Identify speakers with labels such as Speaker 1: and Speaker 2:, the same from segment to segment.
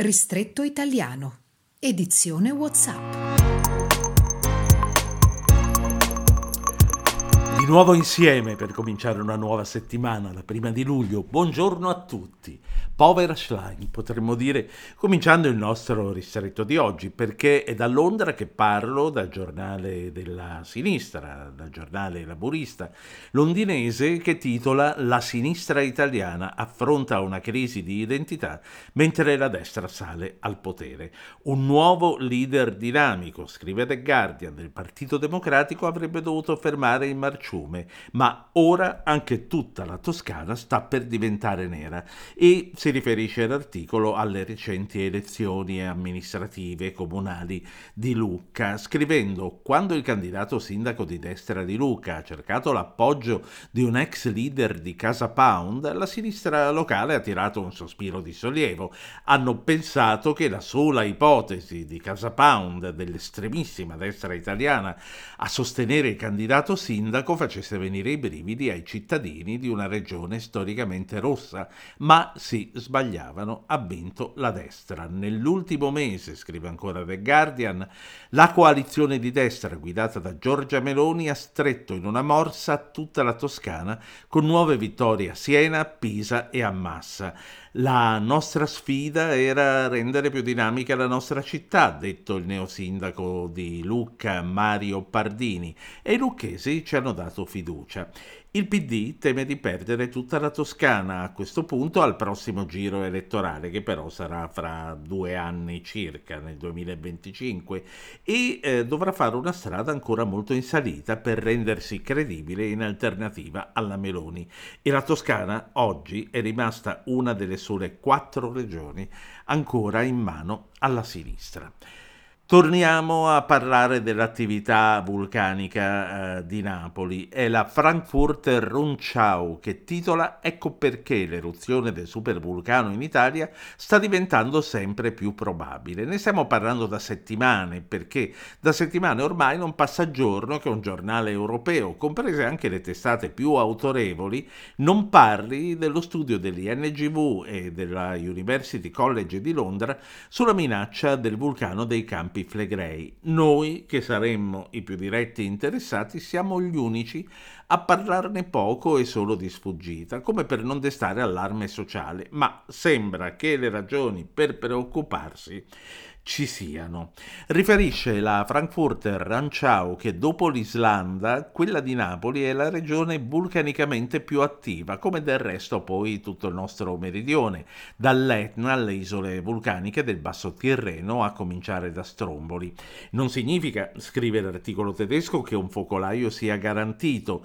Speaker 1: Ristretto Italiano, edizione WhatsApp.
Speaker 2: Nuovo insieme per cominciare una nuova settimana, la prima di luglio. Buongiorno a tutti. Povera Schlein, potremmo dire, cominciando il nostro ristretto di oggi, perché è da Londra che parlo, dal giornale della sinistra, dal giornale laburista londinese, che titola La sinistra italiana affronta una crisi di identità mentre la destra sale al potere. Un nuovo leader dinamico, scrive The Guardian, del Partito Democratico avrebbe dovuto fermare il marciume, ma ora anche tutta la Toscana sta per diventare nera e si riferisce l'articolo alle recenti elezioni amministrative comunali di Lucca, scrivendo quando il candidato sindaco di destra di Lucca ha cercato l'appoggio di un ex leader di Casa Pound, la sinistra locale ha tirato un sospiro di sollievo. Hanno pensato che la sola ipotesi di Casa Pound, dell'estremissima destra italiana, a sostenere il candidato sindaco facesse venire i brividi ai cittadini di una regione storicamente rossa, ma si sbagliavano, ha vinto la destra. Nell'ultimo mese, scrive ancora The Guardian, la coalizione di destra guidata da Giorgia Meloni ha stretto in una morsa tutta la Toscana con nuove vittorie a Siena, Pisa e a Massa. La nostra sfida era rendere più dinamica la nostra città, detto il neosindaco di Lucca Mario Pardini, e i lucchesi ci hanno dato fiducia. Il PD teme di perdere tutta la Toscana a questo punto al prossimo giro elettorale, che però sarà fra due anni circa, nel 2025, e eh, dovrà fare una strada ancora molto in salita per rendersi credibile in alternativa alla Meloni. E la Toscana oggi è rimasta una delle sole quattro regioni ancora in mano alla sinistra. Torniamo a parlare dell'attività vulcanica eh, di Napoli. È la Frankfurter Rundschau che titola Ecco perché l'eruzione del supervulcano in Italia sta diventando sempre più probabile. Ne stiamo parlando da settimane perché da settimane ormai non passa giorno che un giornale europeo, comprese anche le testate più autorevoli, non parli dello studio dell'INGV e della University College di Londra sulla minaccia del vulcano dei campi Campi Flegrei. Noi, che saremmo i più diretti interessati, siamo gli unici a parlarne poco e solo di sfuggita, come per non destare allarme sociale, ma sembra che le ragioni per preoccuparsi ci siano. Riferisce la Frankfurter Ranchau che dopo l'Islanda, quella di Napoli è la regione vulcanicamente più attiva, come del resto poi tutto il nostro meridione, dall'Etna alle isole vulcaniche del Basso Tirreno a cominciare da Stromboli. Non significa, scrive l'articolo tedesco, che un focolaio sia garantito,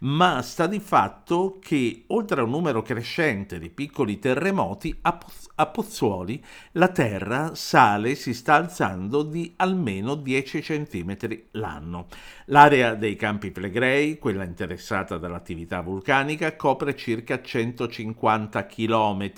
Speaker 2: ma sta di fatto che oltre a un numero crescente di piccoli terremoti, a, a Pozzuoli la terra sale si sta alzando di almeno 10 cm l'anno. L'area dei Campi Flegrei, quella interessata dall'attività vulcanica, copre circa 150 km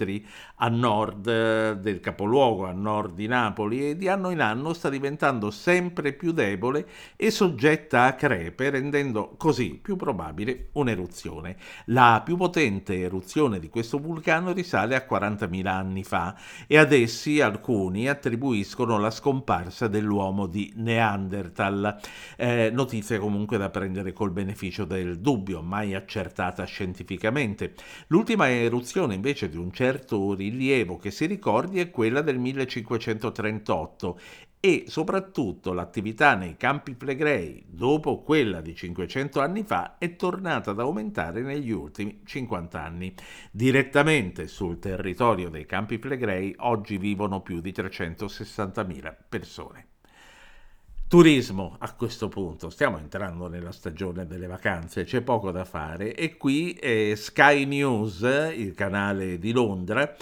Speaker 2: a nord eh, del capoluogo, a nord di Napoli e di anno in anno sta diventando sempre più debole e soggetta a crepe, rendendo così più probabile un'eruzione. La più potente eruzione di questo vulcano risale a 40.000 anni fa e ad essi alcuni attribuiscono la scomparsa dell'uomo di Neanderthal. Eh, notizia comunque da prendere col beneficio del dubbio, mai accertata scientificamente. L'ultima eruzione invece di un certo rilievo che si ricordi è quella del 1538 e soprattutto l'attività nei campi flegrei, dopo quella di 500 anni fa, è tornata ad aumentare negli ultimi 50 anni. Direttamente sul territorio dei campi flegrei oggi vivono più di 360.000 persone. Turismo a questo punto, stiamo entrando nella stagione delle vacanze, c'è poco da fare e qui è Sky News, il canale di Londra,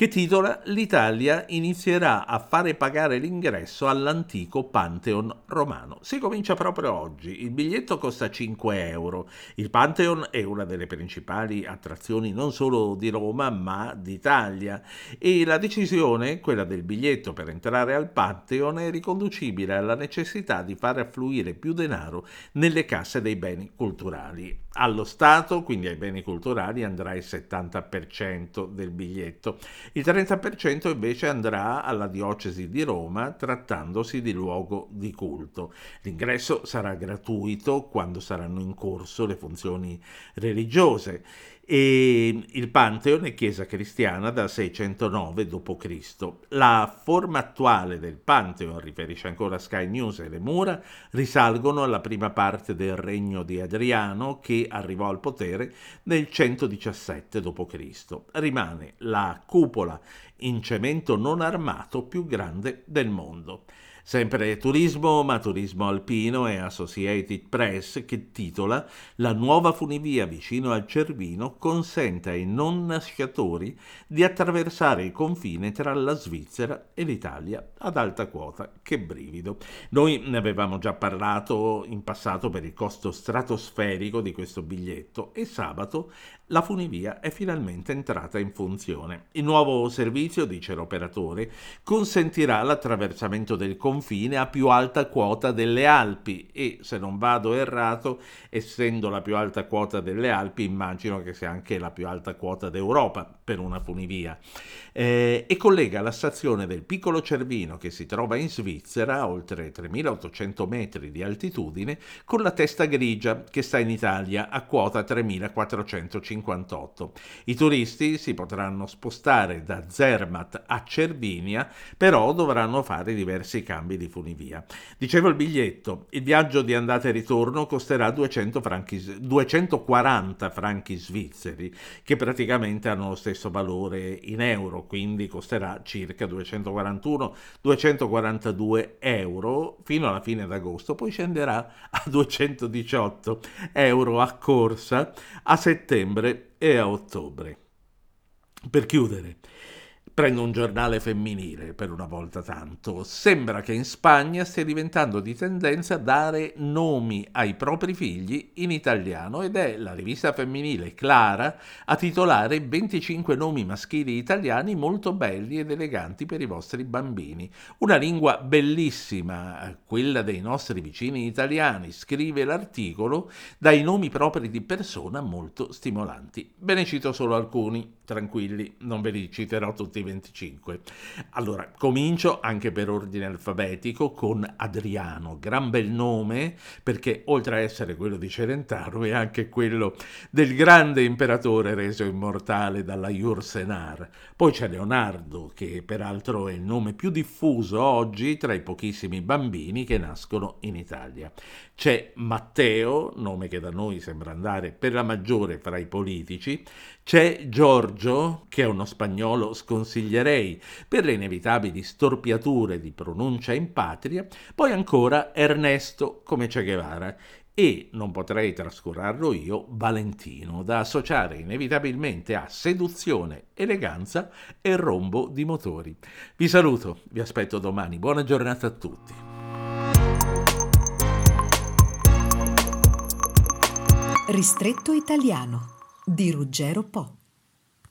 Speaker 2: che titola L'Italia inizierà a fare pagare l'ingresso all'antico Pantheon romano. Si comincia proprio oggi, il biglietto costa 5 euro. Il Pantheon è una delle principali attrazioni non solo di Roma ma d'Italia e la decisione, quella del biglietto per entrare al Pantheon, è riconducibile alla necessità di far affluire più denaro nelle casse dei beni culturali. Allo Stato, quindi ai beni culturali, andrà il 70% del biglietto, il 30% invece andrà alla diocesi di Roma trattandosi di luogo di culto. L'ingresso sarà gratuito quando saranno in corso le funzioni religiose e il Pantheon è chiesa cristiana dal 609 d.C. La forma attuale del Pantheon, riferisce ancora Sky News, e le mura risalgono alla prima parte del regno di Adriano che arrivò al potere nel 117 d.C. Rimane la cupola in cemento non armato più grande del mondo. Sempre turismo, ma turismo alpino e Associated Press che titola La nuova funivia vicino al Cervino consente ai non sciatori di attraversare il confine tra la Svizzera e l'Italia ad alta quota. Che brivido. Noi ne avevamo già parlato in passato per il costo stratosferico di questo biglietto e sabato la funivia è finalmente entrata in funzione. Il nuovo servizio, dice l'operatore, consentirà l'attraversamento del confine a più alta quota delle Alpi e, se non vado errato, essendo la più alta quota delle Alpi, immagino che sia anche la più alta quota d'Europa per una funivia. Eh, e collega la stazione del Piccolo Cervino, che si trova in Svizzera, a oltre 3800 metri di altitudine, con la testa grigia, che sta in Italia, a quota 3450 58. I turisti si potranno spostare da Zermatt a Cervinia, però dovranno fare diversi cambi di funivia. Dicevo il biglietto, il viaggio di andata e ritorno costerà 200 franchi, 240 franchi svizzeri, che praticamente hanno lo stesso valore in euro, quindi costerà circa 241-242 euro fino alla fine d'agosto, poi scenderà a 218 euro a corsa a settembre e a ottobre. Per chiudere, Prendo un giornale femminile per una volta tanto. Sembra che in Spagna stia diventando di tendenza dare nomi ai propri figli in italiano ed è la rivista femminile Clara a titolare 25 nomi maschili italiani molto belli ed eleganti per i vostri bambini. Una lingua bellissima, quella dei nostri vicini italiani, scrive l'articolo, dai nomi propri di persona molto stimolanti. Ve ne cito solo alcuni, tranquilli, non ve li citerò tutti 25. Allora, comincio anche per ordine alfabetico con Adriano, gran bel nome perché oltre a essere quello di Celentano è anche quello del grande imperatore reso immortale dalla Jursenar. Poi c'è Leonardo, che peraltro è il nome più diffuso oggi tra i pochissimi bambini che nascono in Italia. C'è Matteo, nome che da noi sembra andare per la maggiore fra i politici, c'è Giorgio, che è uno spagnolo sconsiglierei per le inevitabili storpiature di pronuncia in patria, poi ancora Ernesto come Che Guevara e, non potrei trascurarlo io, Valentino, da associare inevitabilmente a seduzione, eleganza e rombo di motori. Vi saluto, vi aspetto domani, buona giornata a tutti.
Speaker 1: Ristretto italiano di Ruggero Po.